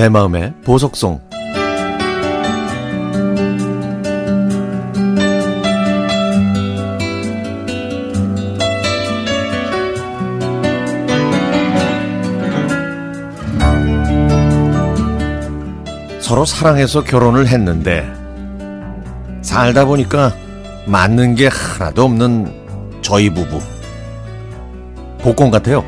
내 마음의 보석송 서로 사랑해서 결혼을 했는데 살다 보니까 맞는 게 하나도 없는 저희 부부 복권 같아요.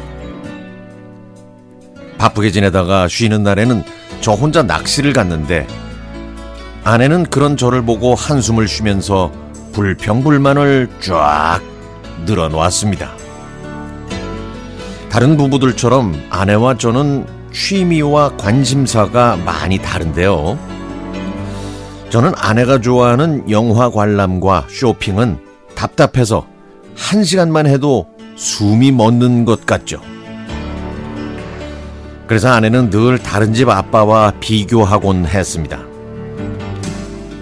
바쁘게 지내다가 쉬는 날에는 저 혼자 낚시를 갔는데 아내는 그런 저를 보고 한숨을 쉬면서 불평불만을 쫙 늘어놓았습니다. 다른 부부들처럼 아내와 저는 취미와 관심사가 많이 다른데요. 저는 아내가 좋아하는 영화 관람과 쇼핑은 답답해서 한 시간만 해도 숨이 멎는 것 같죠. 그래서 아내는 늘 다른 집 아빠와 비교하곤 했습니다.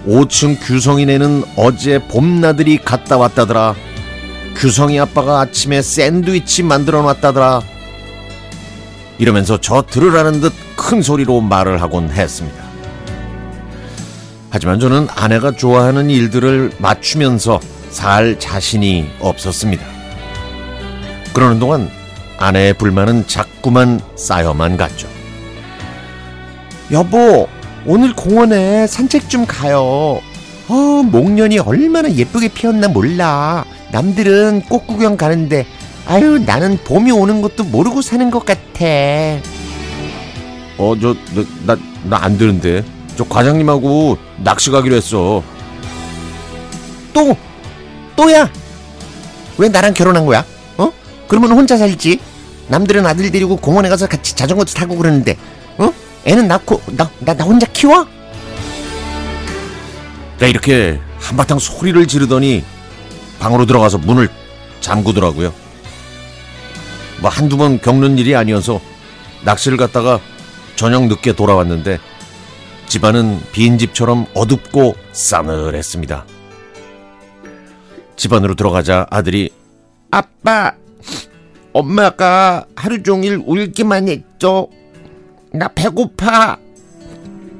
5층 규성이네는 어제 봄나들이 갔다 왔다더라. 규성이 아빠가 아침에 샌드위치 만들어 놨다더라. 이러면서 저 들으라는 듯 큰 소리로 말을 하곤 했습니다. 하지만 저는 아내가 좋아하는 일들을 맞추면서 살 자신이 없었습니다. 그러는 동안 아내의 불만은 자꾸만 쌓여만 갔죠. 여보, 오늘 공원에 산책 좀 가요. 어, 목련이 얼마나 예쁘게 피었나 몰라. 남들은 꽃 구경 가는데, 아유, 나는 봄이 오는 것도 모르고 사는 것 같아. 어, 저, 나, 나 안 되는데. 저 과장님하고 낚시 가기로 했어. 또, 또야? 왜 나랑 결혼한 거야? 어? 그러면 혼자 살지. 남들은 아들 데리고 공원에 가서 같이 자전거도 타고 그러는데, 어? 애는 낳고, 나, 나, 나 혼자 키워? 나 이렇게 한바탕 소리를 지르더니 방으로 들어가서 문을 잠그더라고요. 뭐 한두 번 겪는 일이 아니어서 낚시를 갔다가 저녁 늦게 돌아왔는데 집안은 빈 집처럼 어둡고 싸늘했습니다. 집 안으로 들어가자 아들이 아빠 엄마가 하루 종일 울기만 했죠. 나 배고파.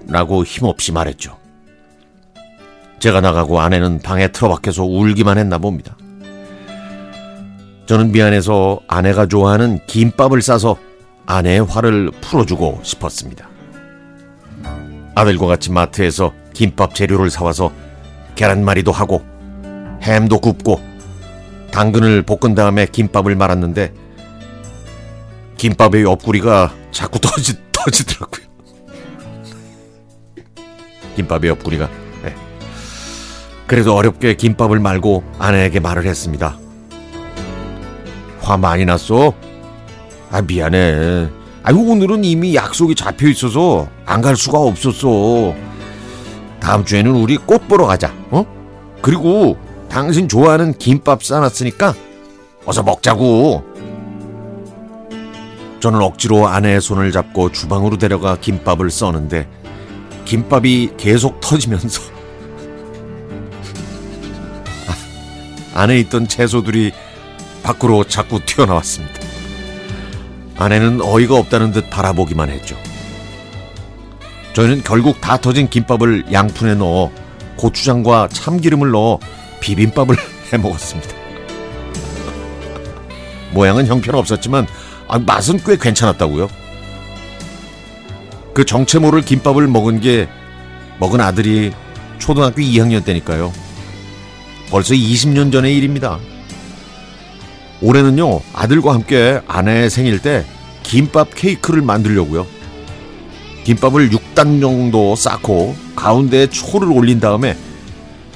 라고 힘없이 말했죠. 제가 나가고 아내는 방에 틀어박혀서 울기만 했나 봅니다. 저는 미안해서 아내가 좋아하는 김밥을 싸서 아내의 화를 풀어주고 싶었습니다. 아들과 같이 마트에서 김밥 재료를 사와서 계란말이도 하고 햄도 굽고 당근을 볶은 다음에 김밥을 말았는데 김밥의 옆구리가 자꾸 터지, 터지 더라고요. 김밥의 옆구리가. 네. 그래도 어렵게 김밥을 말고 아내에게 말을 했습니다. 화 많이 났어? 아 미안해. 아유 오늘은 이미 약속이 잡혀 있어서 안 갈 수가 없었어. 다음 주에는 우리 꽃 보러 가자. 어? 그리고 당신 좋아하는 김밥 싸놨으니까 어서 먹자고. 저는 억지로 아내의 손을 잡고 주방으로 데려가 김밥을 써는데 김밥이 계속 터지면서 아, 안에 있던 채소들이 밖으로 자꾸 튀어나왔습니다. 아내는 어이가 없다는 듯 바라보기만 했죠. 저희는 결국 다 터진 김밥을 양푼에 넣어 고추장과 참기름을 넣어 비빔밥을 해 먹었습니다. 모양은 형편없었지만 아, 맛은 꽤 괜찮았다고요. 그 정체 모를 김밥을 먹은 게 먹은 아들이 초등학교 2학년 때니까요. 벌써 20년 전의 일입니다. 올해는요, 아들과 함께 아내 생일 때 김밥 케이크를 만들려고요. 김밥을 6단 정도 쌓고 가운데에 초를 올린 다음에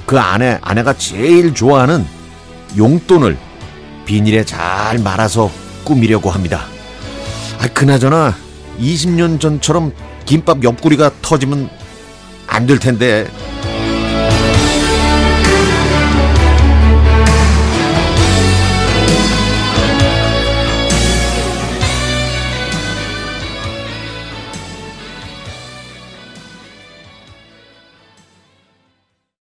그 안에 아내가 제일 좋아하는 용돈을 비닐에 잘 말아서 꾸미려고 합니다. 아, 그나저나 20년 전처럼 김밥 옆구리가 터지면 안 될 텐데